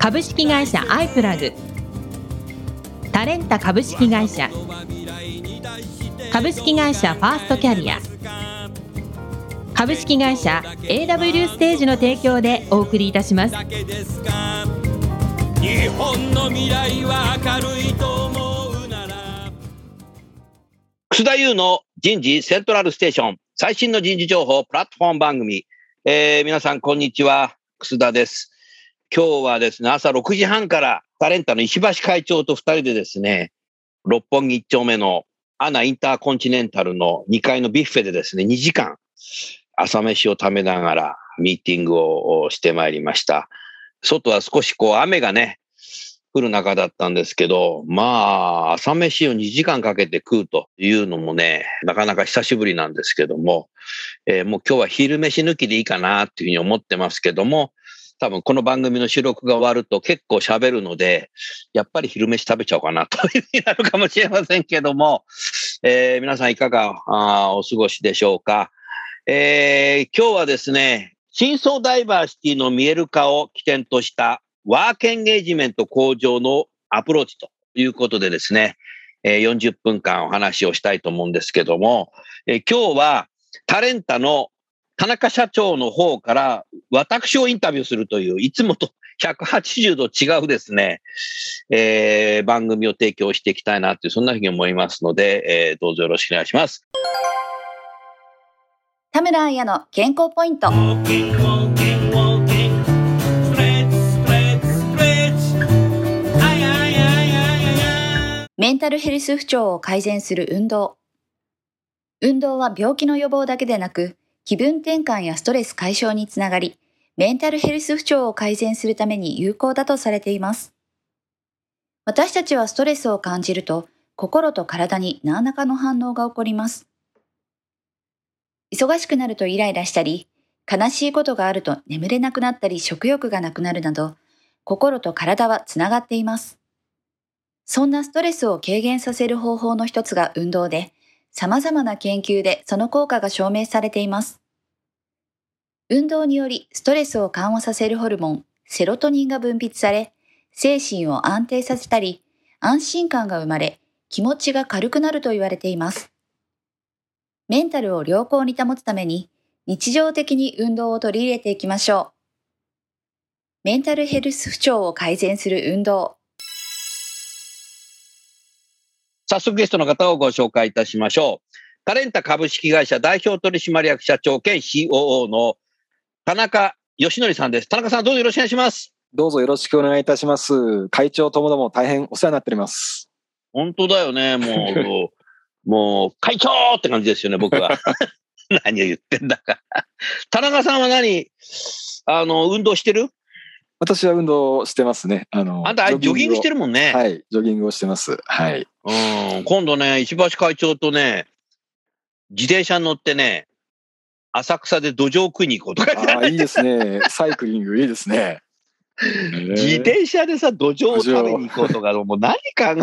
株式会社アイプラグ。タレンタ株式会社。株式会社ファーストキャリア。株式会社 AW ステージの提供でお送りいたします。日本の未来は明るいと思うなら。楠田優の人事セントラルステーション。最新の人事情報プラットフォーム番組、えー皆さんこんにちは。楠田です今日はですね朝6時半からタレンタの石橋会長と2人でですね六本木1丁目のアナインターコンチネンタルの2階のビュッフェでですね2時間朝飯を食べながらミーティングをしてまいりました。外は少しこう雨がね降る中だったんですけど、まあ、朝飯を2時間かけて食うというのもね、なかなか久しぶりなんですけども、えーもう今日は昼飯抜きでいいかなっていうふうに思ってますけども、多分この番組の収録が終わると結構喋るので、やっぱり昼飯食べちゃおうかなというふうになるかもしれませんけども、えー皆さんいかがあお過ごしでしょうか。えー今日はですね、真相ダイバーシティの見える化を起点としたワークエンゲージメント向上のアプローチということでですね、えー40分間お話をしたいと思うんですけども、えー今日はタレンタの田中社長の方から私をインタビューするという、いつもと180度違うですね、えー番組を提供していきたいなという、そんなふうに思いますので、えーどうぞよろしくお願いします。田村彩の健康ポイント。メンタルヘルス不調を改善する運動。運動は病気の予防だけでなく、気分転換やストレス解消につながり、メンタルヘルス不調を改善するために有効だとされています。私たちはストレスを感じると、心と体に何らかの反応が起こります。忙しくなるとイライラしたり、悲しいことがあると眠れなくなったり食欲がなくなるなど、心と体はつながっています。そんなストレスを軽減させる方法の一つが運動で、様々な研究でその効果が証明されています。運動によりストレスを緩和させるホルモン、セロトニンが分泌され、精神を安定させたり、安心感が生まれ、気持ちが軽くなると言われています。メンタルを良好に保つために、日常的に運動を取り入れていきましょう。メンタルヘルス不調を改善する運動。早速ゲストの方をご紹介いたしましょう。タレンタ株式会社代表取締役社長兼 COO の田中義則さんです。田中さんどうぞよろしくお願いします。どうぞよろしくお願いいたします。会長ともども大変お世話になっております。本当だよね、もう、もう、会長って感じですよね、僕は。何を言ってんだか。田中さんは何？あの、運動してる？私は運動してますね。あの、あんた、ジョギングしてるるもんね。はい、ジョギングをしてます。はい。うん。今度ね、石橋会長とね、自転車に乗ってね、浅草で土壌食いに行こうとかああ、いいですね。サイクリングいいですね。自転車でさ、土壌を食べに行こうとか、もう何考え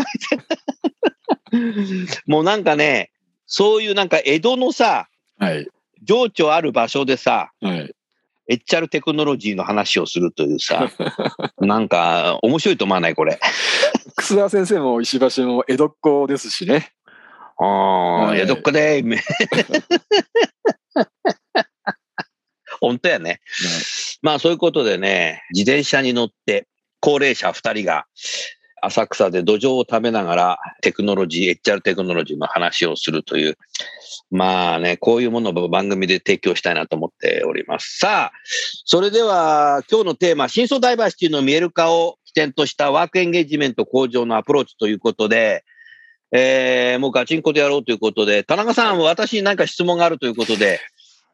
てんもうなんかね、そういうなんか江戸のさ、はい。情緒ある場所でさ、はい。エッチャルテクノロジーの話をするというさ、なんか面白いと思わないこれ。楠田先生も石橋も江戸っ子ですしね。ああ、はいいや、どっかで、め 本当やね。まあそういうことでね、自転車に乗って高齢者二人が浅草で土壌を食べながらテクノロジー、HR テクノロジーの話をするという、まあね、こういうものを番組で提供したいなと思っております。さあ、それでは今日のテーマ、真相ダイバーシティの見える化を起点としたワークエンゲージメント向上のアプローチということで、えー、もうガチンコでやろうということで、田中さん、私に何か質問があるということで、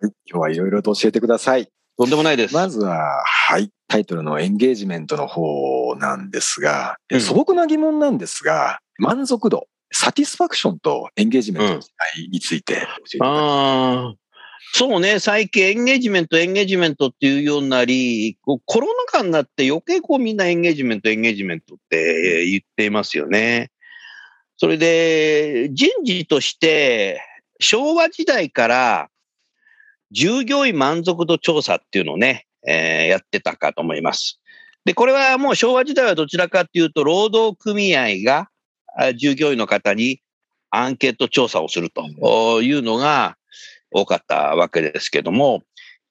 今日はいろいろと教えてください。とんでもないです。まずは、はい、タイトルのエンゲージメントの方なんですが、うん素朴な疑問なんですが、満足度、サティスファクションとエンゲージメントの違いについて教えていただきますああ。そうね、最近エンゲージメント、エンゲージメントっていうようになり、こうコロナ禍になって余計こうみんなエンゲージメント、エンゲージメントって言っていますよね。それで、人事として、昭和時代から従業員満足度調査っていうのをね、えーやってたかと思います。で、これはもう昭和時代はどちらかっていうと、労働組合があ従業員の方にアンケート調査をするというのが多かったわけですけども、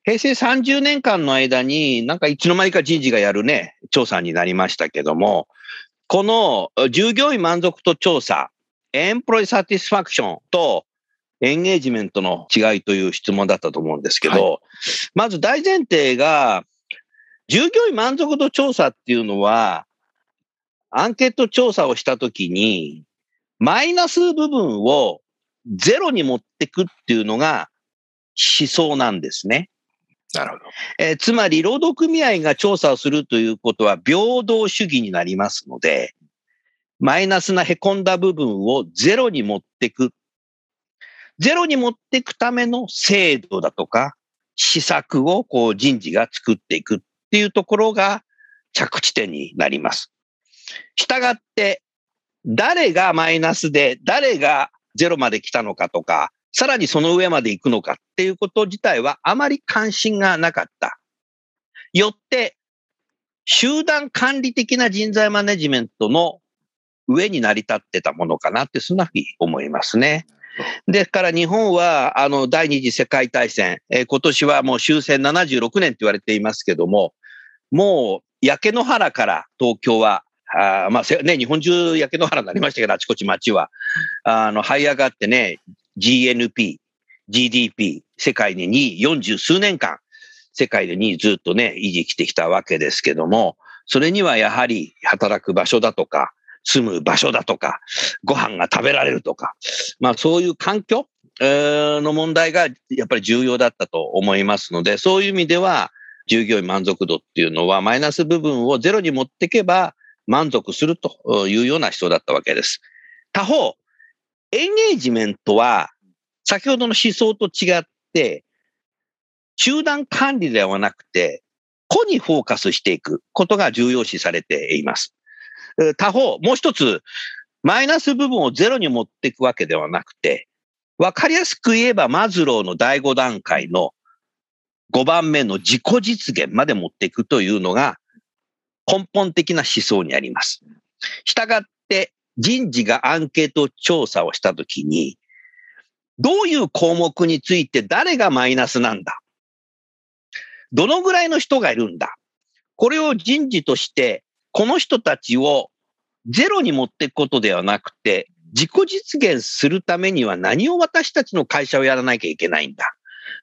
平成30年間の間になんかいつの間にか人事がやるね、調査になりましたけども、この従業員満足度調査、エンプロイサティスファクションとエンゲージメントの違いという質問だったと思うんですけど、まず大前提が、従業員満足度調査っていうのは、アンケート調査をしたときに、マイナス部分をゼロに持ってくっていうのが思想なんですね。なるほど。えーつまり、労働組合が調査をするということは平等主義になりますので、マイナスな凹んだ部分をゼロに持ってく。ゼロに持っていくための制度だとか、施策をこう人事が作っていくっていうところが着地点になります。したがって、誰がマイナスで、誰がゼロまで来たのかとか、さらにその上まで行くのかっていうこと自体はあまり関心がなかった。よって、集団管理的な人材マネジメントの上に成り立ってたものかなって、そんなふうに思いますね。ですから日本は、あの、第二次世界大戦、えー今年はもう終戦76年って言われていますけども、もう焼け野原から東京は、あーまあせね、日本中焼け野原になりましたけど、あちこち街は、あの、這い上がってね、GNP、GDP、世界で2位、40数年間、世界で2位ずっとね、維持してきたわけですけども、それにはやはり働く場所だとか、住む場所だとか、ご飯が食べられるとか、まあそういう環境の問題がやっぱり重要だったと思いますので、そういう意味では、従業員満足度っていうのはマイナス部分をゼロに持っていけば満足するというような人だったわけです。他方、エンゲージメントは先ほどの思想と違って、集団管理ではなくて、個にフォーカスしていくことが重要視されています。他方、もう一つ、マイナス部分をゼロに持っていくわけではなくて、わかりやすく言えば、マズローの第5段階の5番目の自己実現まで持っていくというのが根本的な思想にあります。したがって、人事がアンケート調査をしたときに、どういう項目について誰がマイナスなんだ？どのぐらいの人がいるんだ？これを人事として、この人たちをゼロに持っていくことではなくて、自己実現するためには何を私たちの会社をやらなきゃいけないんだ？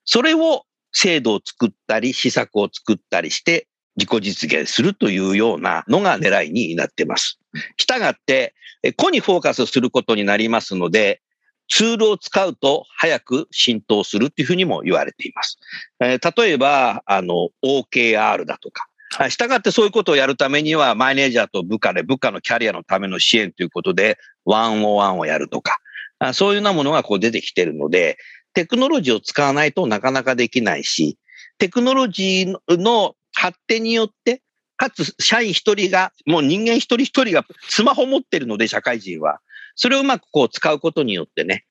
それを制度を作ったり、施策を作ったりして自己実現するというようなのが狙いになっています。したがって、え個にフォーカスすることになりますので、ツールを使うと早く浸透するっていうふうにも言われています。えー例えば、あの、OKR だとか、あしたがってそういうことをやるためには、マネージャーと部下で部下のキャリアのための支援ということで、ワンオワンをやるとか、あそういうようなものがこう出てきているので、テクノロジーを使わないとなかなかできないし、テクノロジーの発展によって、かつ社員一人が、もう人間一人一人がスマホ持ってるので、社会人は。それをうまくこう使うことによってね、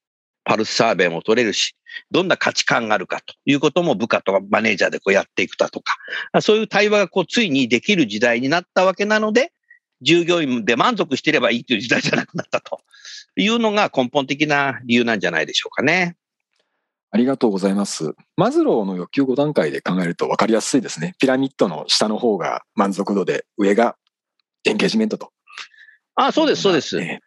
パルスサーベイも取れるし、どんな価値観があるかということも部下とかマネージャーでこうやっていくだとか、そういう対話がこうついにできる時代になったわけなので、従業員で満足していればいいという時代じゃなくなったというのが根本的な理由なんじゃないでしょうかね。ありがとうございます。マズローの欲求5段階で考えると分かりやすいですね。ピラミッドの下の方が満足度で、上がエンゲージメントと。あそうです、そうです。え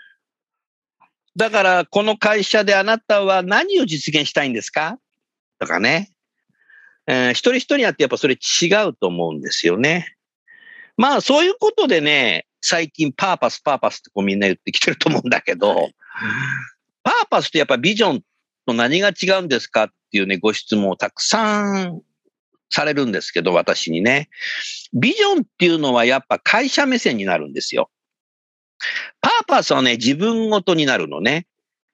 だから、この会社であなたは何を実現したいんですか？とかね。えー一人一人にあってやっぱそれ違うと思うんですよね。まあ、そういうことでね、最近パーパス、パーパスってこうみんな言ってきてると思うんだけど、はいパーパスとやっぱビジョンと何が違うんですかっていうね、ご質問をたくさんされるんですけど、私にね。ビジョンっていうのはやっぱ会社目線になるんですよ。パーパスはね、自分ごとになるのね。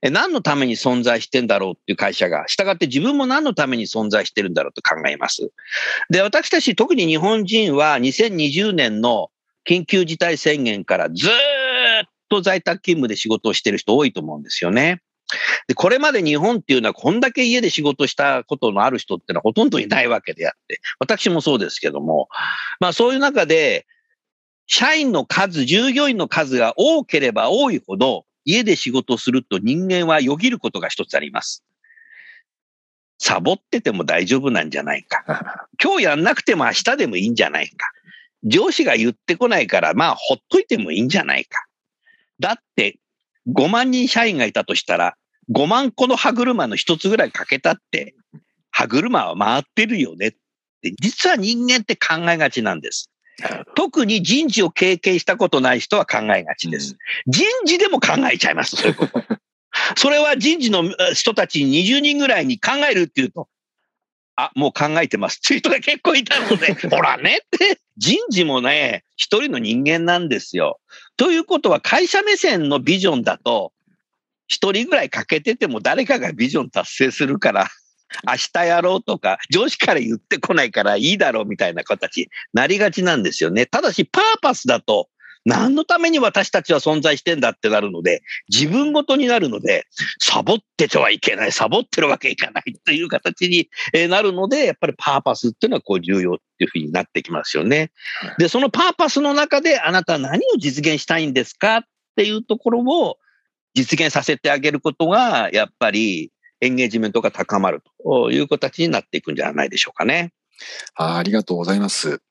何のために存在してんだろうっていう会社が、従って自分も何のために存在してるんだろうと考えます。で、私たち、特に日本人は2020年の緊急事態宣言からずっと在宅勤務で仕事をしてる人多いと思うんですよね。で、これまで日本っていうのはこんだけ家で仕事したことのある人っていうのはほとんどいないわけであって、私もそうですけども、まあそういう中で、社員の数、従業員の数が多ければ多いほど、家で仕事をすると人間はよぎることが一つあります。サボってても大丈夫なんじゃないか。今日やんなくても明日でもいいんじゃないか。上司が言ってこないから、まあほっといてもいいんじゃないか。だって、5万人社員がいたとしたら、5万個の歯車の一つぐらいかけたって、歯車は回ってるよねって、実は人間って考えがちなんです。特に人事を経験したことない人は考えがちです。人事でも考えちゃいます、そういうこと。それは人事のえ人たちに20人ぐらいに考えるっていうと、あ、もう考えてますっていう人が結構いたので、ほらねって、人事もね、一人の人間なんですよ。ということは会社目線のビジョンだと、一人ぐらい欠けてても誰かがビジョン達成するから、明日やろうとか、上司から言ってこないからいいだろうみたいな形になりがちなんですよね。ただし、パーパスだと、何のために私たちは存在してんだってなるので、自分ごとになるので、サボっててはいけない、サボってるわけいかないという形にえーなるので、やっぱりパーパスっていうのはこう重要っていうふうになってきますよね。で、そのパーパスの中であなたは何を実現したいんですかっていうところを実現させてあげることが、やっぱりエンゲージメントが高まるという形になっていくんじゃないでしょうかね。あありがとうございます。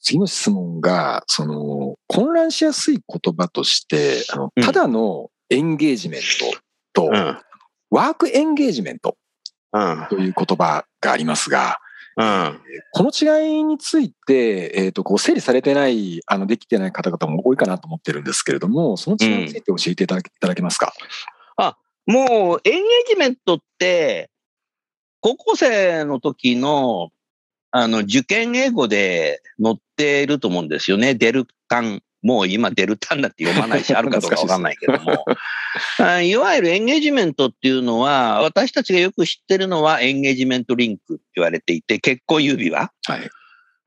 次の質問が、その、混乱しやすい言葉として、あのうんただのエンゲージメントと、うん。ワークエンゲージメントうん。という言葉がありますが、うん。この違いについて、えっ、と、こう、整理されてない、あの、できてない方々も多いかなと思ってるんですけれども、その違いについて教えていただけ,、いただけますか？もう、エンゲージメントって、高校生の時の、あの、受験英語で載っていると思うんですよね。デルタン。もう今デルタンなんて読まないし、あるかどうかわかんないけども。あいわゆるエンゲージメントっていうのは、私たちがよく知ってるのはエンゲージメントリンクって言われていて、結婚指輪はい。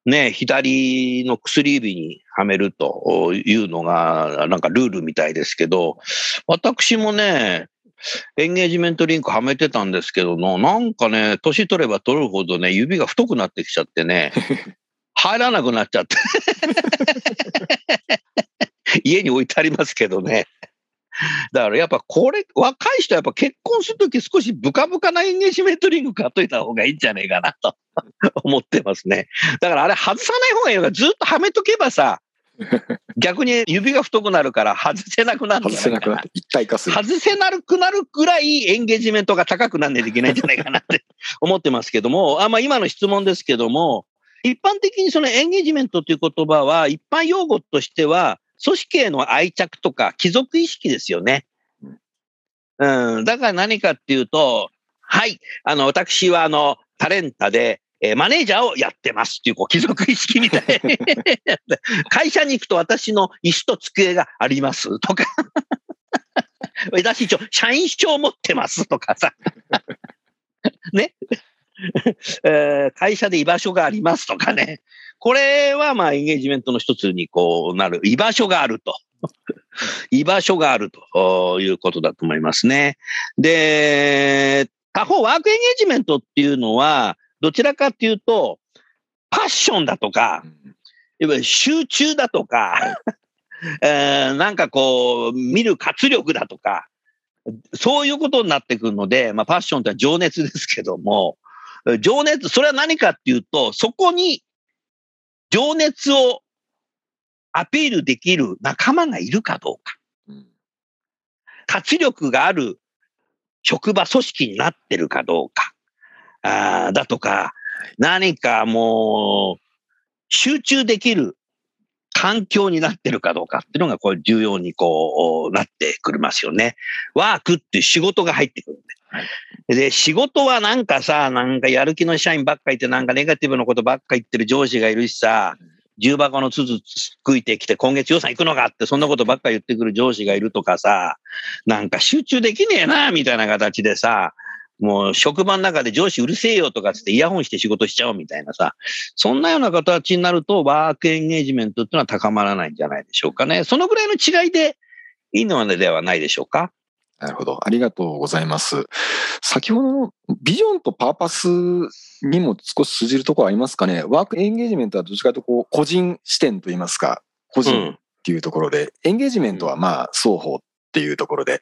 ね、左の薬指にはめるというのが、なんかルールみたいですけど、私もね、エンゲージメントリンクはめてたんですけどの、なんかね、年取れば取るほどね、指が太くなってきちゃってね、入らなくなっちゃって。家に置いてありますけどね。だからやっぱこれ、若い人はやっぱ結婚するとき少しブカブカなエンゲージメントリング買っといた方がいいんじゃないかなと思ってますね。だからあれ外さない方がいいのがずっとはめとけばさ、逆に指が太くなるから外せなくなるん外じゃなかなせないくなって一体化する。外せなくなるぐらいエンゲージメントが高くなんないといけないんじゃないかなって思ってますけども、あまあ、今の質問ですけども、一般的にそのエンゲージメントという言葉は、一般用語としては、組織への愛着とか貴族意識ですよね。うん、だから何かっていうと、はい、あの、私はあの、タレンタで、えーマネージャーをやってますっていう、こう、貴族意識みたい。会社に行くと私の椅子と机がありますとか。私一応、社員証持ってますとかさ。ね。えー会社で居場所がありますとかね。これはまあエンゲージメントの一つにこうなる。居場所があると。居場所があるということだと思いますね。で、他方ワークエンゲージメントっていうのは、どちらかっていうと、パッションだとか、いわゆる集中だとか、えーなんかこう、見る活力だとか、そういうことになってくるので、まあ、パッションって情熱ですけども、情熱、それは何かっていうと、そこに情熱をアピールできる仲間がいるかどうか。うん活力がある職場組織になってるかどうか。あーだとか、何かもう、集中できる環境になってるかどうかっていうのが、これ重要にこう、なってくりますよね。ワークっていう仕事が入ってくるんで。で、仕事はなんかさ、なんかやる気の社員ばっかいて、なんかネガティブなことばっか言ってる上司がいるしさ、重箱の筒つくいてきて、今月予算行くのかって、そんなことばっか言ってくる上司がいるとかさ、なんか集中できねえな、みたいな形でさ、もう職場の中で上司うるせえよとかつってイヤホンして仕事しちゃおうみたいなさ、そんなような形になるとワークエンゲージメントっていうのは高まらないんじゃないでしょうかね。そのぐらいの違いでいいのではないでしょうか。なるほど。ありがとうございます。先ほどのビジョンとパーパスにも少し通じるところありますかね。ワークエンゲージメントはどっちかというとこう個人視点といいますか、個人っていうところで、エンゲージメントはまあ双方っていうところで、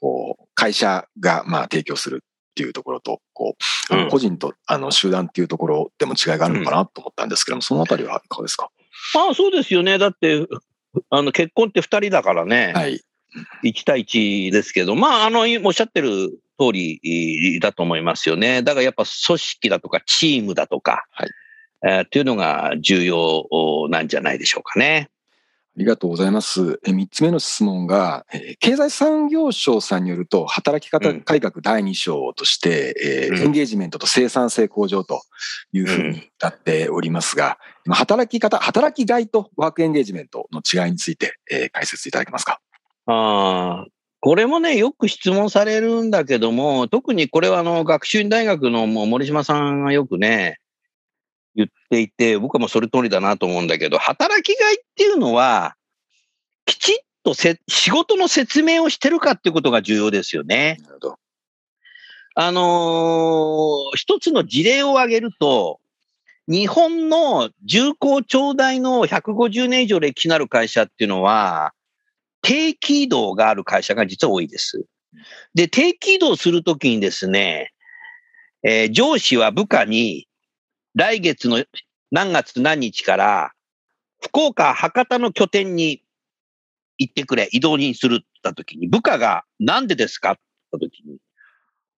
こう、会社がまあ提供するっていうところと、こう、個人とあの集団っていうところでも違いがあるのかなと思ったんですけども、そのあたりはいかがですか？ああ、そうですよね。だって、あの結婚って二人だからね。はい。1対1ですけど、まあ、あの、おっしゃってる通りだと思いますよね。だからやっぱ組織だとかチームだとか、はいえーっていうのが重要なんじゃないでしょうかね。ありがとうございます。え三つ目の質問が、えー経済産業省さんによると、働き方改革第2章として、えーうんエンゲージメントと生産性向上というふうになっておりますが、今働き方、働きがいとワークエンゲージメントの違いについて、えー解説いただけますか？ああ、これもね、よく質問されるんだけども、特にこれはあの、学習院大学のもう森島さんがよくね、言っていて、僕はもうそれ通りだなと思うんだけど、働きがいっていうのは、きちっとせ仕事の説明をしてるかっていうことが重要ですよね。なるほど。あのー一つの事例を挙げると、日本の重工長大の150年以上歴史のある会社っていうのは、定期移動がある会社が実は多いです。で、定期移動するときにですね、えー上司は部下に、来月の何月何日から、福岡、博多の拠点に行ってくれ、移動にするって言ったときに、部下がなんでですかって言ったときに、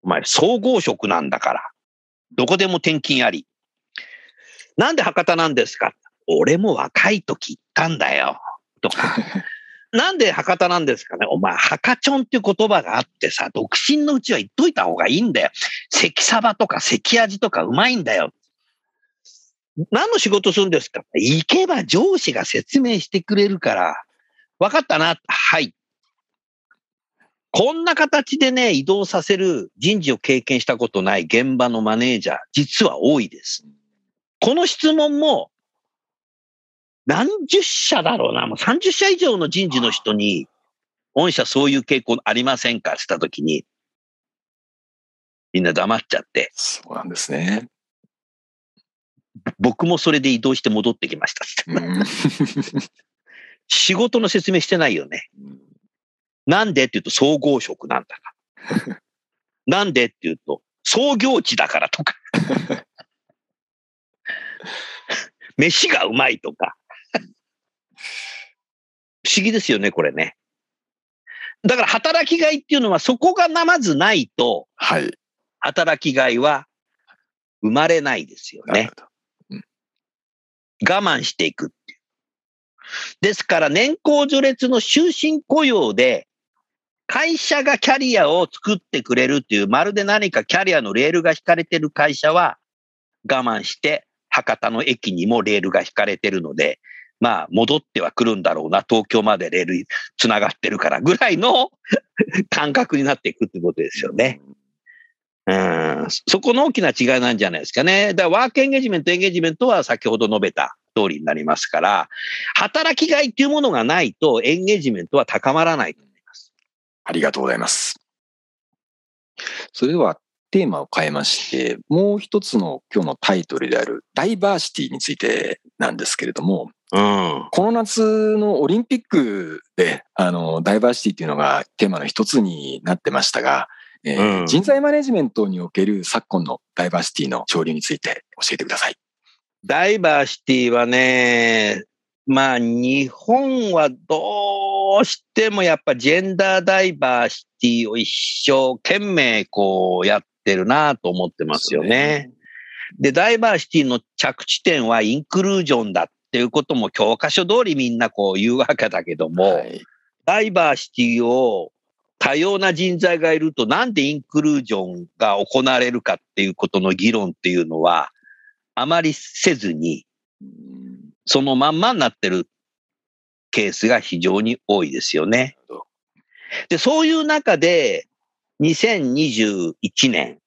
お前、総合職なんだから。どこでも転勤あり。なんで博多なんですか俺も若い時行ったんだよ。とか。なんで博多なんですかねお前、博チョンっていう言葉があってさ、独身のうちは言っといた方がいいんだよ。関サバとか関味とかうまいんだよ。何の仕事するんですか？行けば上司が説明してくれるから。分かったなはい。こんな形でね、移動させる人事を経験したことない現場のマネージャー、実は多いです。この質問も、何十社だろうな、もう30社以上の人事の人に、御社そういう傾向ありませんか？って言ったときに、みんな黙っちゃって、そうなんですね。僕もそれで移動して戻ってきました仕事の説明してないよね。なんでって言うと総合職なんだから。なんでって言うと創業地だからとか。飯がうまいとか。不思議ですよね、これね。だから働きがいっていうのはそこがなまずないとはい。働きがいは生まれないですよね。我慢していく。ですから年功序列の終身雇用で会社がキャリアを作ってくれるっていう、まるで何かキャリアのレールが引かれてる会社は我慢して博多の駅にもレールが引かれてるので、まあ戻ってはくるんだろうな、東京までレールつながってるからぐらいの 感覚になっていくってことですよね。うん、そこの大きな違いなんじゃないですかね。だからワークエンゲージメント、エンゲージメントは先ほど述べた通りになりますから、働きがいっていうものがないとエンゲージメントは高まらないと思います。ありがとうございます。それではテーマを変えまして、もう一つの今日のタイトルであるダイバーシティについてなんですけれども、うん。この夏のオリンピックで、あの、ダイバーシティっていうのがテーマの一つになってましたが、えーうん人材マネジメントにおける昨今のダイバーシティの潮流について教えてください。ダイバーシティはね、まあ日本はどうしてもやっぱジェンダーダイバーシティを一生懸命こうやってるなと思ってますよね。で、ダイバーシティの着地点はインクルージョンだっていうことも教科書通りみんなこう言うわけだけども、はい。ダイバーシティを多様な人材がいるとなんでインクルージョンが行われるかっていうことの議論っていうのは、あまりせずに、そのまんまになってるケースが非常に多いですよね。で、そういう中で、2021年、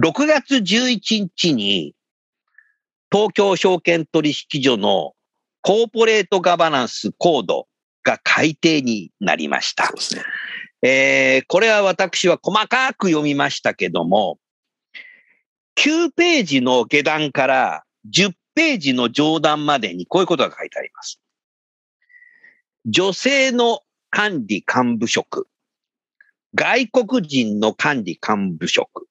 6月11日に、東京証券取引所のコーポレートガバナンスコードが改定になりましたそう。ですね。えーこれは私は細かく読みましたけども、9ページの下段から10ページの上段までにこういうことが書いてあります。女性の管理幹部職、外国人の管理幹部職、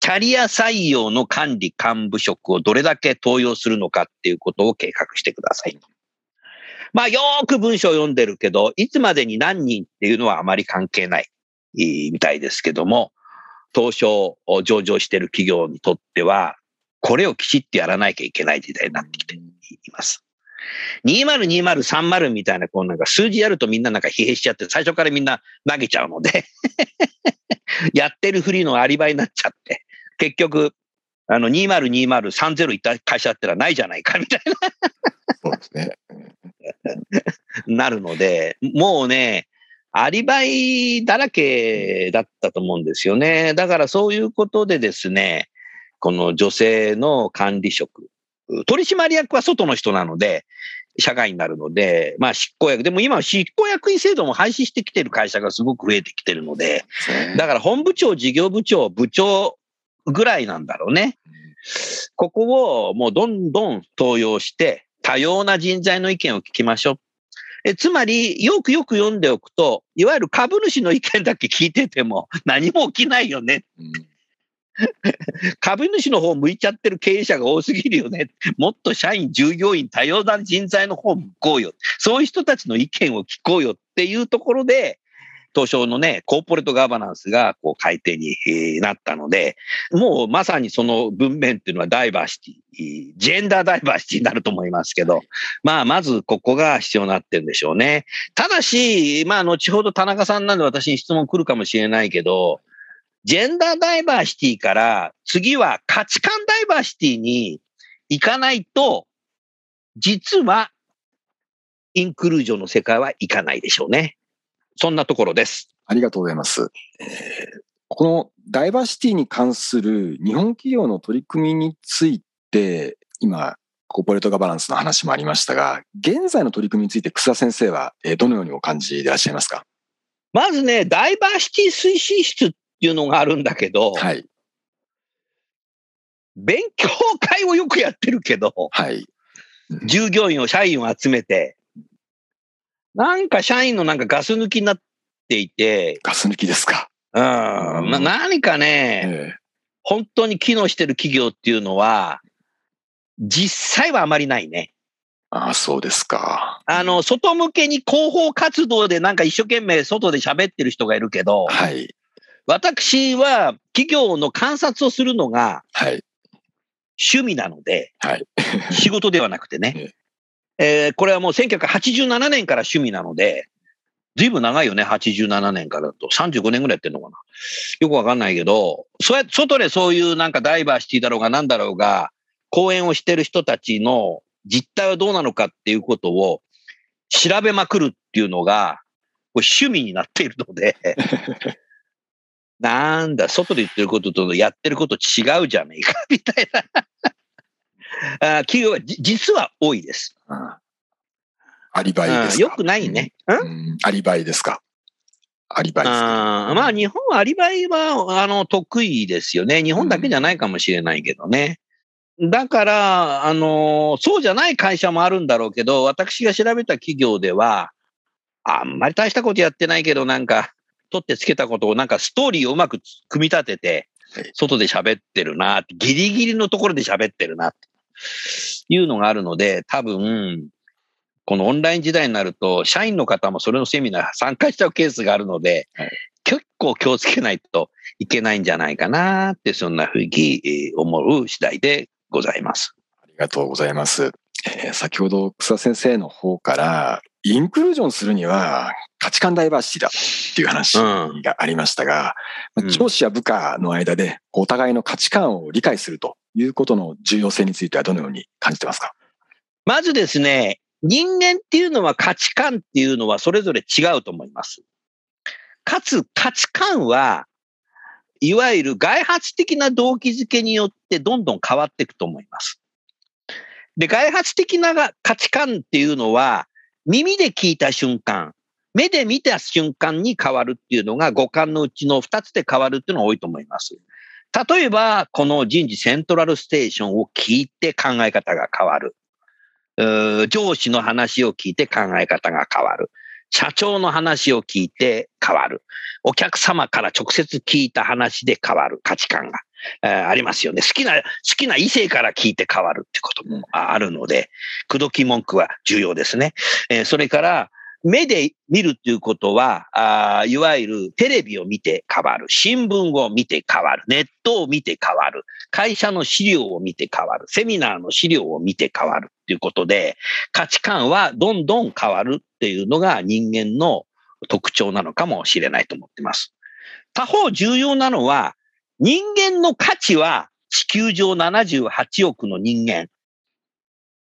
キャリア採用の管理幹部職をどれだけ登用するのかっていうことを計画してくださいと。まあ、よーく文章を読んでるけど、いつまでに何人っていうのはあまり関係ないみたいですけども、東証を上場している企業にとっては、これをきちっとやらなきゃいけない時代になってきています。2020、30みたいな、こうなんか数字やるとみんななんか疲弊しちゃって、最初からみんな投げちゃうので、やってるふりのアリバイになっちゃって、結局、あの、2020、30いった会社だったらないじゃないかみたいそうですね。になるので、もうね、アリバイだらけだったと思うんですよね。だからそういうことでですね、この女性の管理職、取締役は外の人なので、社外になるので、まあ執行役、でも今は執行役員制度も廃止してきてる会社がすごく増えてきてるので、だから本部長、事業部長、部長ぐらいなんだろうね。ここをもうどんどん登用して、多様な人材の意見を聞きましょう。えつまり、よくよく読んでおくと、いわゆる株主の意見だけ聞いてても 何も起きないよね。うん 株主の方向いちゃってる経営者が多すぎるよね。もっと社員、従業員、多様な人材の方向こうよ。そういう人たちの意見を聞こうよっていうところで、東証のね、コーポレートガバナンスがこう改定になったので、もうまさにその文面っていうのはダイバーシティ、ジェンダーダイバーシティになると思いますけど、まあまずここが必要になってるんでしょうね。ただし、まあ後ほど田中さんなんで私に質問来るかもしれないけど、ジェンダーダイバーシティから次は価値観ダイバーシティに行かないと、実はインクルージョンの世界はいかないでしょうね。そんなところです。ありがとうございます。えーこのダイバーシティに関する日本企業の取り組みについて、今、コーポレートガバナンスの話もありましたが、現在の取り組みについて草田先生はえーどのようにお感じでいらっしゃいますか？まずね、ダイバーシティ推進室っていうのがあるんだけど、はい。勉強会をよくやってるけど、はい。従業員を、社員を集めて、なんか社員のなんかガス抜きになっていて、ガス抜きですか。うん、まあ、何かね、え本当に機能してる企業っていうのは、実際はあまりないね。ああ、そうですか。あの、外向けに広報活動でなんか一生懸命外で喋ってる人がいるけど、はい。私は企業の観察をするのがはい。趣味なので、はい。仕事ではなくてね。えーこれはもう1987年から趣味なので、ずいぶん長いよね、87年からだと。35年ぐらいやってんのかな。よくわかんないけど、そうや外でそういうなんかダイバーシティだろうがなんだろうが、講演をしてる人たちの実態はどうなのかっていうことを調べまくるっていうのが、これ趣味になっているので、なんだ、外で言ってることとやってること違うじゃねえか、みたいな。あ企業はじ実は多いです。うんアリバイですよくないね。ん？うんアリバイですか？アリバイですか？まあ日本はアリバイはあの得意ですよね。日本だけじゃないかもしれないけどね。だから、あのそうじゃない会社もあるんだろうけど、私が調べた企業では、あんまり大したことやってないけど、なんか、取ってつけたことを、なんかストーリーをうまく組み立ててはい、外で喋ってるなって、ギリギリのところで喋ってるなっていうのがあるので、多分、このオンライン時代になると、社員の方もそれのセミナー参加しちゃうケースがあるので、はい結構気をつけないといけないんじゃないかなって、そんなふうにえー思う次第でございます。ありがとうございます。えー先ほど草先生の方から、インクルージョンするには価価値観ダイバーシティだっていう話がありましたが、うんまあ上司や部下の間でお互いの価値観を理解するということの重要性についてはどのように感じてますか？まずですね、人間っていうのは価値観っていうのはそれぞれ違うと思います。かつ価値観は、いわゆる外発的な動機づけによってどんどん変わっていくと思います。で、外発的なが価値観っていうのは、耳で聞いた瞬間、目で見た瞬間に変わるっていうのが五感のうちの二つで変わるっていうのが多いと思います。例えば、この人事セントラルステーションを聞いて考え方が変わる。上司の話を聞いて考え方が変わる。社長の話を聞いて変わる。お客様から直接聞いた話で変わる価値観が、えーありますよね。好きな、好きな異性から聞いて変わるってこともああるので、口説き文句は重要ですね。えーそれから、目で見るっていうことは、あいわゆるテレビを見て変わる。新聞を見て変わる。ネットを見て変わる。会社の資料を見て変わる。セミナーの資料を見て変わるっていうことで、価値観はどんどん変わるっていうのが人間の特徴なのかもしれないと思ってます。他方重要なのは、人間の価値は地球上78億の人間。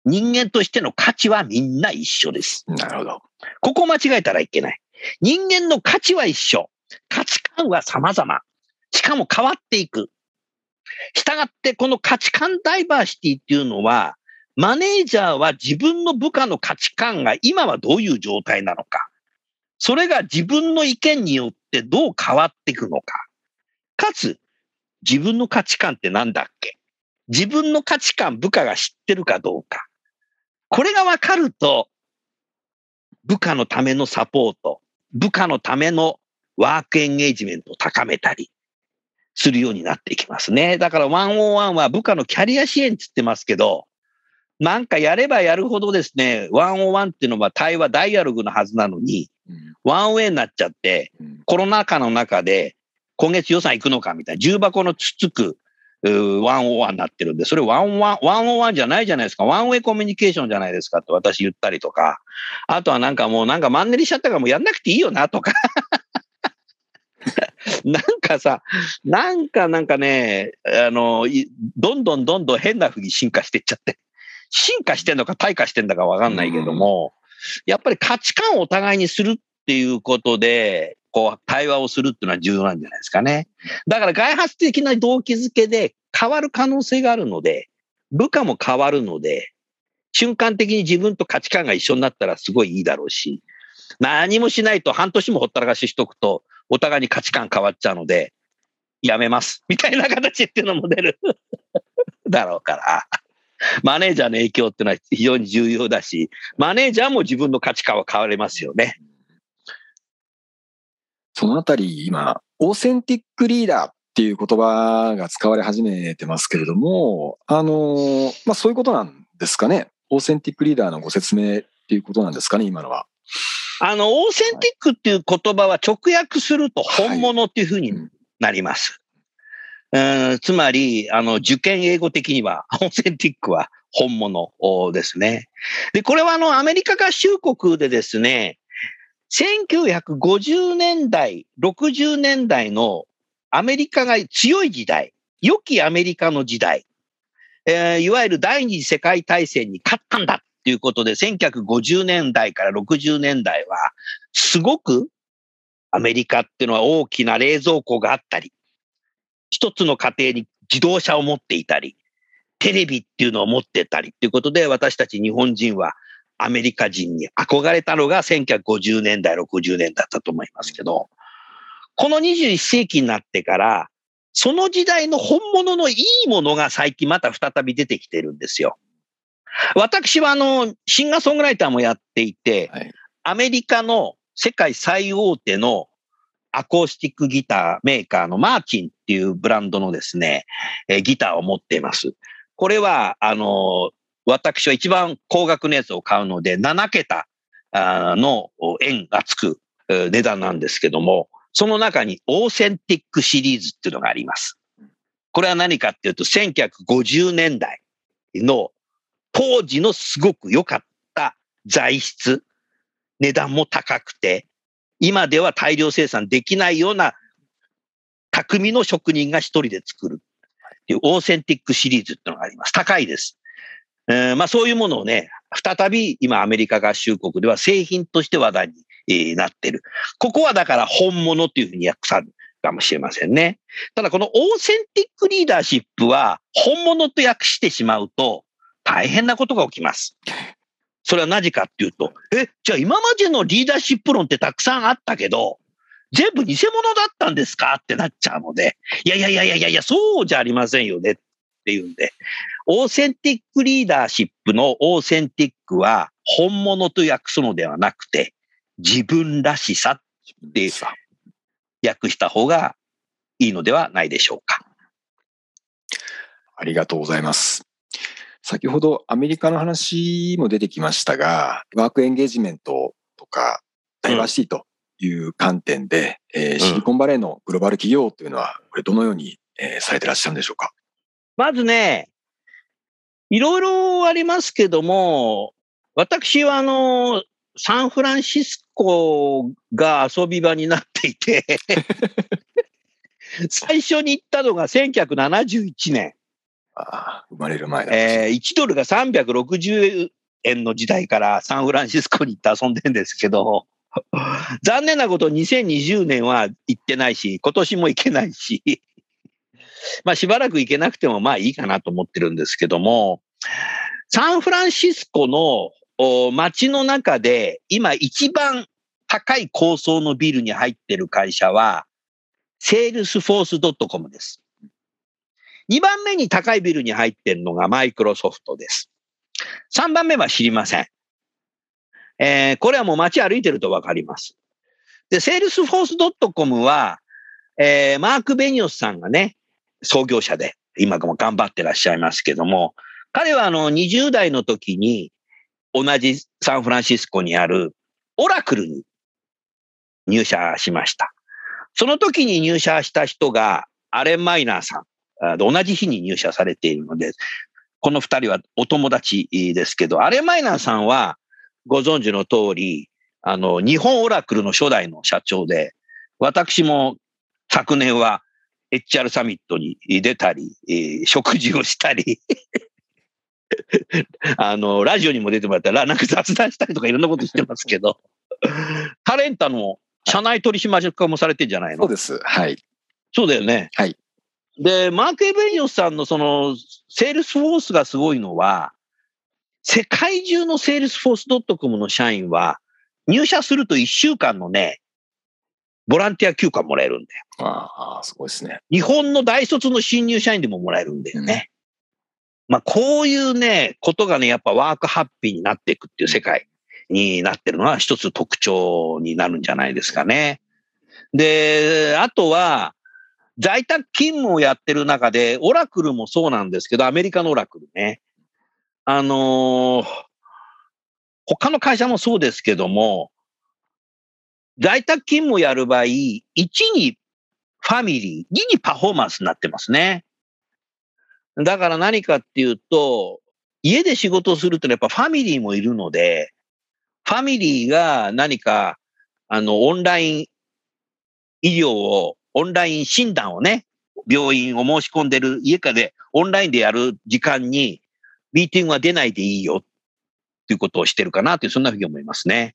人間としての価値はみんな一緒です。なるほど。ここ間違えたらいけない。人間の価値は一緒。価値観は様々。しかも変わっていく。したがって、この価値観ダイバーシティっていうのは、マネージャーは自分の部下の価値観が今はどういう状態なのか。それが自分の意見によってどう変わっていくのか。かつ、自分の価値観って何だっけ自分の価値観部下が知ってるかどうか。これが分かると、部下のためのサポート、部下のためのワークエンゲージメントを高めたりするようになっていきますね。だから101は部下のキャリア支援って言ってますけど、なんかやればやるほどですね、101っていうのは対話、ダイアログのはずなのに、うんワンウェイになっちゃって、うんコロナ禍の中で今月予算いくのかみたいな、重箱のつつく、101になってるんで、それ101、101じゃないじゃないですか。ワンウェイコミュニケーションじゃないですかって私言ったりとか、あとはなんかもうなんかマンネリしちゃったからもうやんなくていいよなとか。なんかさ、なんかなんかね、あの、いどんどんどんどん変な風に進化していっちゃって、進化してんのか退化してんだかわかんないけども、やっぱり価値観をお互いにするっていうことで、こう、対話をするっていうのは重要なんじゃないですかね。だから外発的な動機づけで変わる可能性があるので、部下も変わるので、瞬間的に自分と価値観が一緒になったらすごいいいだろうし、何もしないと半年もほったらかししとくと、お互いに価値観変わっちゃうので、やめます。みたいな形っていうのも出る だろうから。マネージャーの影響っていうのは非常に重要だし、マネージャーも自分の価値観は変われますよね。そのあたり、今、オーセンティックリーダーっていう言葉が使われ始めてますけれども、あの、まあ、そういうことなんですかね。オーセンティックリーダーのご説明っていうことなんですかね、今のは。あの、オーセンティックっていう言葉は直訳すると本物っていうふうになります。うんつまり、あの、受験英語的には、オーセンティックは本物ですね。で、これはあの、アメリカ合衆国でですね、1950年代、60年代のアメリカが強い時代、良きアメリカの時代、えーいわゆる第二次世界大戦に勝ったんだっていうことで、1950年代から60年代は、すごくアメリカっていうのは大きな冷蔵庫があったり、一つの家庭に自動車を持っていたり、テレビっていうのを持ってたりっていうことで、私たち日本人はアメリカ人に憧れたのが1950年代、60年だったと思いますけど、この21世紀になってから、その時代の本物のいいものが最近また再び出てきてるんですよ。私はあの、シンガーソングライターもやっていて、はいアメリカの世界最大手のアコースティックギターメーカーのマーチンっていうブランドのですね、えーギターを持っています。これは、あの、私は一番高額のやつを買うので、7桁の円がつく値段なんですけども、その中にオーセンティックシリーズっていうのがあります。これは何かっていうと、1950年代の当時のすごく良かった材質、値段も高くて、今では大量生産できないような匠の職人が一人で作るっていうオーセンティックシリーズっていうのがあります。高いです。えーまあそういうものをね、再び今アメリカ合衆国では製品として話題に、なってる。ここはだから本物っていうふうに訳されるかもしれませんね。ただこのオーセンティックリーダーシップは本物と訳してしまうと大変なことが起きます。それは何かっていうと、え、じゃあ今までのリーダーシップ論ってたくさんあったけど、全部偽物だったんですか？ってなっちゃうので、いやいやいやいやいや、そうじゃありませんよねっていうんで、オーセンティックリーダーシップのオーセンティックは本物と訳すのではなくて、自分らしさってさ訳した方がいいのではないでしょうか。ありがとうございます。先ほどアメリカの話も出てきましたが、ワークエンゲージメントとか、ダイバーシティという観点で、えーシリコンバレーのグローバル企業というのは、これどのように、えーされてらっしゃるんでしょうか？まずね、いろいろありますけども、私はあの、サンフランシスコが遊び場になっていて、最初に行ったのが1971年。あー生まれる前だえー1ドルが360円の時代からサンフランシスコに行って遊んでんですけど、残念なこと2020年は行ってないし、今年も行けないし、まあしばらく行けなくてもまあいいかなと思ってるんですけども、サンフランシスコの街の中で今一番高い高層のビルに入ってる会社は、セールスフォースドットコムです。2番目に高いビルに入ってるのがマイクロソフトです。3番目は知りません。えーこれはもう街歩いてるとわかります。で、セールスフォースドットコムは、えーマーク・ベニオフさんがね、創業者で、今も頑張ってらっしゃいますけども、彼はあの20代の時に同じサンフランシスコにあるオラクルに入社しました。その時に入社した人がアレン・マイナーさん。同じ日に入社されているので、この二人はお友達ですけど、アレン・マイナーさんはご存知の通り、あの、日本オラクルの初代の社長で、私も昨年は HR サミットに出たり、えー食事をしたり、あの、ラジオにも出てもらったら、なんか雑談したりとかいろんなことしてますけど、タレンタの社内取締役もされてんじゃないの？そうです。はい。そうだよね。はい。で、マーク・ベニオフさんのその、セールスフォースがすごいのは、世界中のセールスフォースドットコムの社員は、入社すると1週間のね、ボランティア休暇もらえるんだよ。ああ、すごいですね。日本の大卒の新入社員でももらえるんだよね。まあ、こういうね、ことがね、やっぱワークハッピーになっていくっていう世界になってるのは一つ特徴になるんじゃないですかね。で、あとは、在宅勤務をやってる中で、オラクルもそうなんですけど、アメリカのオラクルね。あのー他の会社もそうですけども、在宅勤務をやる場合、1にファミリー、2にパフォーマンスになってますね。だから何かっていうと、家で仕事をするとやっぱファミリーもいるので、ファミリーが何か、あの、オンライン医療を、オンライン診断をね、病院を申し込んでる家かでオンラインでやる時間に、ミーティングは出ないでいいよっていうことをしてるかなっていう、そんなふうに思いますね。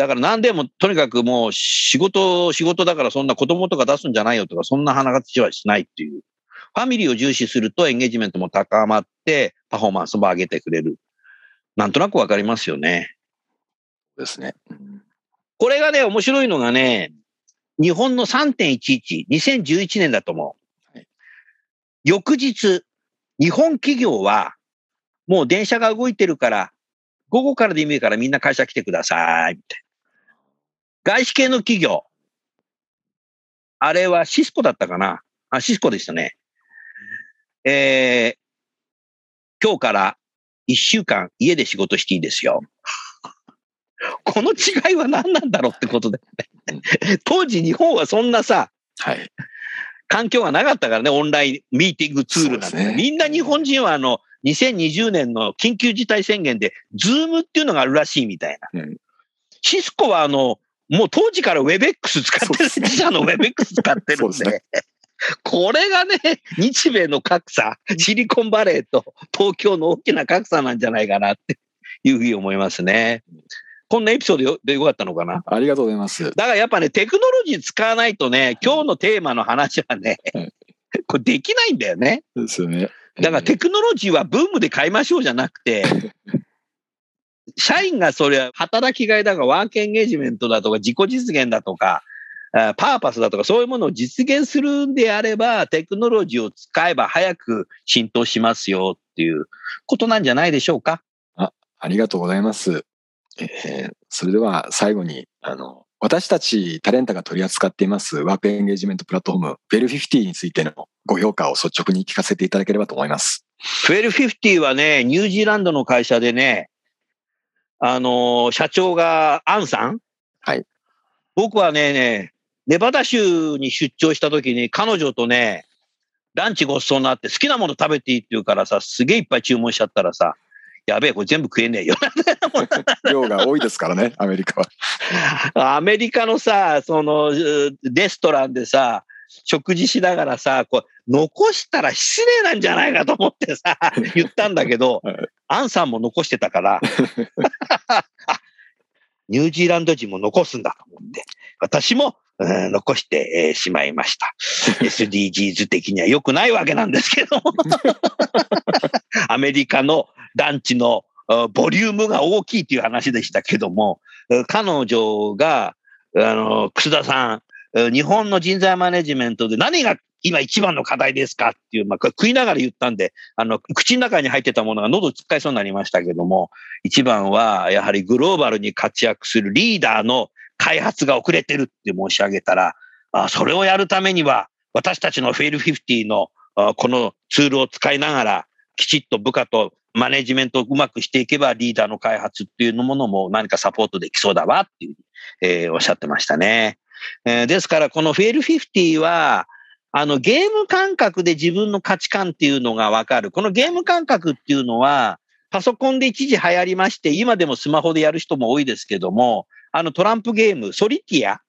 だから何でも、とにかくもう仕事、仕事だからそんな子供とか出すんじゃないよとか、そんな話はしないっていう。ファミリーを重視するとエンゲージメントも高まって、パフォーマンスも上げてくれる。なんとなくわかりますよね。ですね。うんこれがね、面白いのがね、日本の3.11、2011年だと思う。はい翌日、日本企業は、もう電車が動いてるから、午後からでいいからみんな会社来てください、みたいな。外資系の企業。あれはシスコだったかなあ、シスコでしたね。えー、今日から1週間家で仕事していいですよ。この違いは何なんだろうってことで。当時日本はそんなさ、はい。環境がなかったからね、オンラインミーティングツールなんて。ねみんな日本人はあの、2020年の緊急事態宣言で、ズームっていうのがあるらしいみたいな。うんシスコはあの、もう当時から WebX 使ってる、自社の WebX 使ってるんで。そうですこれがね、日米の格差、シリコンバレーと東京の大きな格差なんじゃないかなっていうふうに思いますね。こんなエピソードよでよかったのかな？ありがとうございます。だからやっぱね、テクノロジー使わないとね、今日のテーマの話はねはい、これできないんだよね。ですよね。だからテクノロジーはブームで買いましょうじゃなくて、社員がそれは働きがいだとかワークエンゲージメントだとか自己実現だとか、あパーパスだとかそういうものを実現するんであれば、テクノロジーを使えば早く浸透しますよっていうことなんじゃないでしょうか？ありがとうございます。えーそれでは最後に、あの、私たちタレンタが取り扱っていますワークエンゲージメントプラットフォーム、ベル50についてのご評価を率直に聞かせていただければと思います。フェル50はね、ニュージーランドの会社でね、あのー社長がアンさん？はい。僕はね、ね、ネバダ州に出張した時に彼女とね、ランチごちそうになって好きなもの食べていいって言うからさ、すげえいっぱい注文しちゃったらさ、やべえ、これ全部食えねえよ。量が多いですからね、アメリカは。アメリカのさ、その、うレストランでさ、食事しながらさ、こう、残したら失礼なんじゃないかと思ってさ、言ったんだけど、はいアンさんも残してたから、あニュージーランド人も残すんだと思って、私も、うん残して、えーしまいました。SDGs 的には良くないわけなんですけども、アメリカのランチのあボリュームが大きいという話でしたけども、え彼女が、あの、楠田さん、え日本の人材マネジメントで何が今一番の課題ですかっていう、まあ、食いながら言ったんで、あの、口の中に入ってたものが喉つっかえそうになりましたけども、一番はやはりグローバルに活躍するリーダーの開発が遅れてるって申し上げたら、あそれをやるためには、私たちのフェイル50のこのツールを使いながら、きちっと部下とマネジメントをうまくしていけば、リーダーの開発っていうものも何かサポートできそうだわっていう、えーおっしゃってましたね。えーですから、このフェイル50は、あの、ゲーム感覚で自分の価値観っていうのがわかる。このゲーム感覚っていうのは、パソコンで一時流行りまして、今でもスマホでやる人も多いですけども、あのトランプゲーム、ソリティア、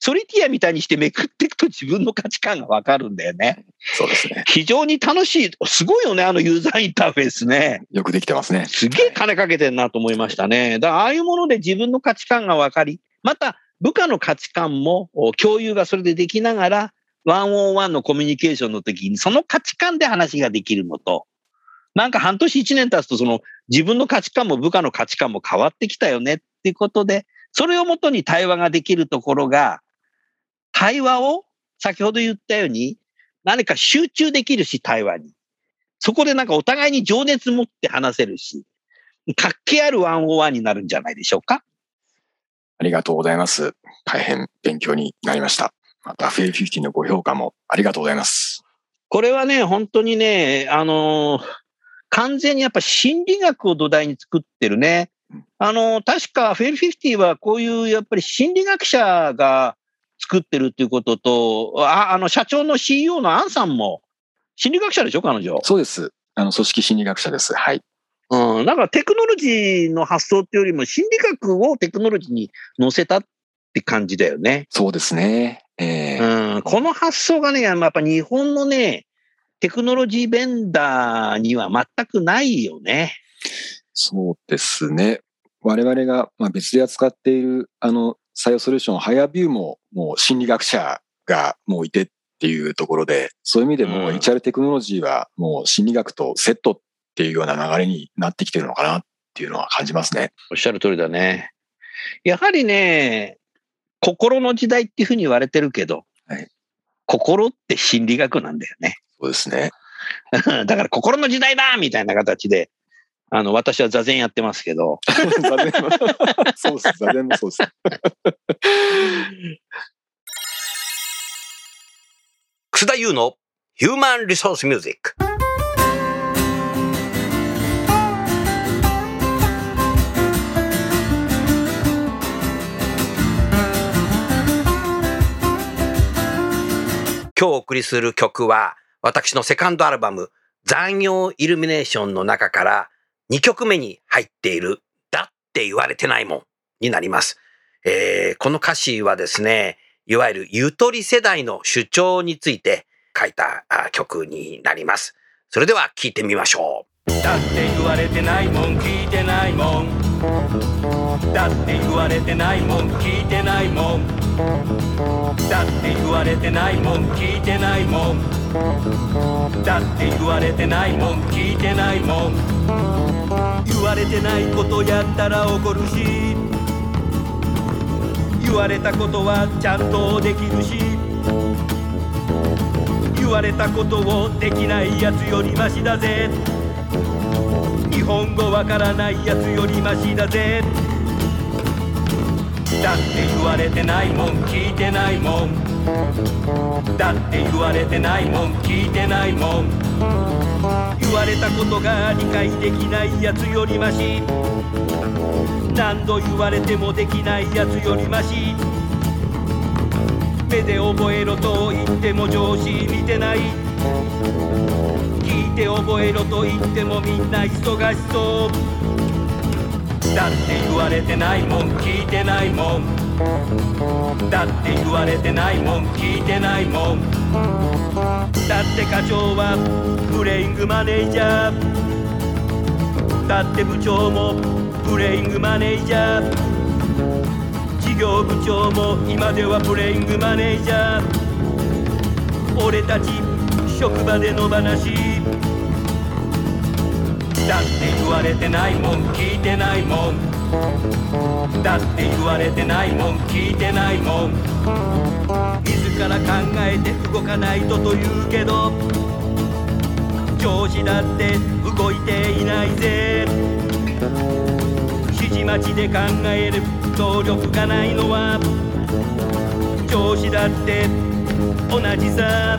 ソリティアみたいにしてめくっていくと自分の価値観がわかるんだよね。そうですね。非常に楽しい。すごいよね、あのユーザーインターフェースね。よくできてますね。すげえ金かけてんなと思いましたね。だから、ああいうもので自分の価値観が分かり、また部下の価値観も共有がそれでできながら、ワンオンワンのコミュニケーションの時に、その価値観で話ができるのと、なんか半年一年経つと、その自分の価値観も部下の価値観も変わってきたよねっていうことで、それをもとに対話ができるところが、対話を先ほど言ったように、何か集中できるし、対話に。そこでなんかお互いに情熱持って話せるし、活気あるワンオワンになるんじゃないでしょうか。ありがとうございます。大変勉強になりました。また、フェイ50のご評価もありがとうございます。これはね、本当にね、あのー完全にやっぱ心理学を土台に作ってるね。あのー確かフェイル50はこういうやっぱり心理学者が作ってるっていうことと、ああの社長の CEO のアンさんも心理学者でしょ、彼女？そうです。あの、組織心理学者です。はい。うん。だからテクノロジーの発想っていうよりも心理学をテクノロジーに乗せたって感じだよね。そうですね。えーうん。この発想がね、やっぱ日本のね、テクノロジーベンダーには全くないよね。そうですね。我々がまあ別で扱っているあの採用ソリューション、ハイアビューももう心理学者がもういてっていうところで、そういう意味でもうん HR テクノロジーはもう心理学とセットっていうような流れになってきてるのかなっていうのは感じますね。おっしゃる通りだね。やはりね、心の時代っていうふうに言われてるけど、はい心って心理学なんだよね。そうですね。だから心の時代だみたいな形で、あの、私は座禅やってますけど、座禅も そうです。座禅もそうです。楠田優のヒューマンリソースミュージック。今日お送りする曲は、私のセカンドアルバム、残業イルミネーションの中から2曲目に入っている、だって言われてないもんになります。えーこの歌詞はですね、いわゆるゆとり世代の主張について書いた曲になります。それでは聴いてみましょう。だって言われてないもん聞いてないもんだって言われてないもん聞いてないもんだって言われてないもん聞いてないもん。だって言われてないもん聞いてないもん。言われてないことやったら怒るし。言われたことはちゃんとできるし。言われたことをできないやつよりマシだぜ。日本語わからないやつよりマシだぜ。だって言われてないもん聞いてないもん。だって言われてないもん聞いてないもん。言われたことが理解できないやつよりマシ何度言われてもできないやつよりマシ目で覚えろと言っても上司見てない。聞いて覚えろと言ってもみんな忙しそう。だって言われてないもん聞いてないもん。だって言われてないもん聞いてないもん。だって課長はプレイングマネージャー。だって部長もプレイングマネージャー。事業部長も今ではプレイングマネージャー。俺たち職場での話だって言われてないもん聞いてないもん。だって言われてないもん聞いてないもん。自ら考えて動かないとと言うけど上司だって動いていないぜ。指示待ちで考える能力がないのは上司だって同じさ。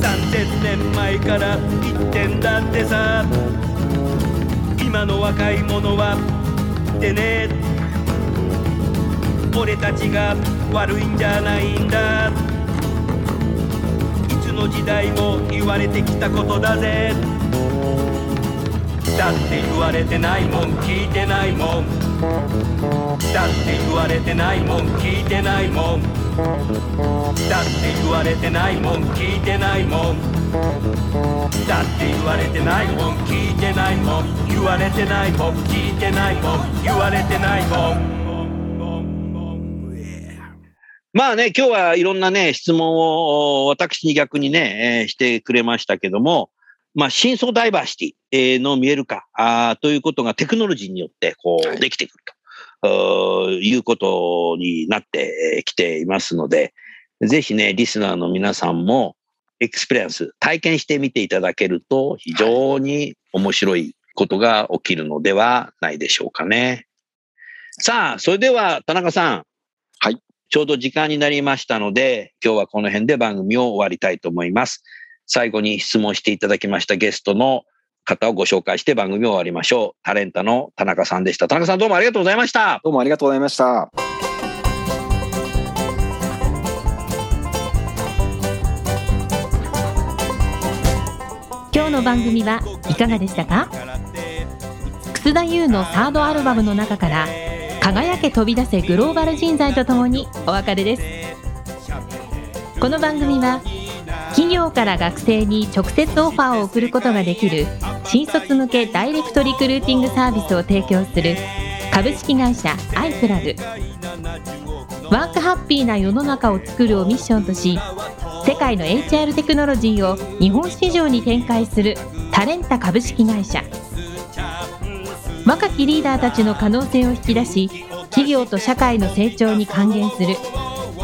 3000年前から言ってんだってさ。今の若い者はってね。俺たちが悪いんじゃないんだ。いつの時代も言われてきたことだぜ。だって言われてないもん聞いてないもん。だって言われてないもん聞いてないもん。だって言われてないもん聞いてないもん。だって言われてないもん聞いてないもん。言われてないもん聞いてないもん。言われてないもん。まあね、今日はいろんなね、質問を私に逆にね、えーしてくれましたけども、まあ、深層ダイバーシティえーの見える化ということがテクノロジーによってこはい。うできてくると、いうことになってえーきていますので、ぜひね、リスナーの皆さんもエクスペリエンス、体験してみていただけると非常に面白いことが起きるのではないでしょうかね。さあ、それでは田中さん。はい。ちょうど時間になりましたので、今日はこの辺で番組を終わりたいと思います。最後に質問していただきましたゲストの方をご紹介して番組を終わりましょう。タレンタの田中さんでした。田中さんどうもありがとうございました。どうもありがとうございました。今日の番組はいかがでしたか？楠田優のサードアルバムの中から「輝け飛び出せグローバル人材」とともにお別れですこの番組は企業から学生に直接オファーを送ることができる新卒向けダイレクトリクルーティングサービスを提供する株式会社アイプラグワークハッピーな世の中を作るをミッションとし世界の HR テクノロジーを日本市場に展開するタレンタ株式会社。若きリーダーたちの可能性を引き出し企業と社会の成長に還元する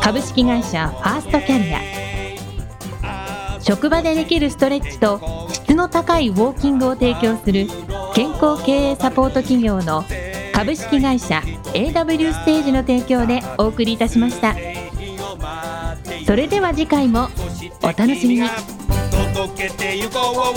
株式会社ファーストキャリア。職場でできるストレッチとの高いウォーキングを提供する健康経営サポート企業の株式会社 AW ステージの提供でお送りいたしました。それでは次回もお楽しみに。届けてゆこう。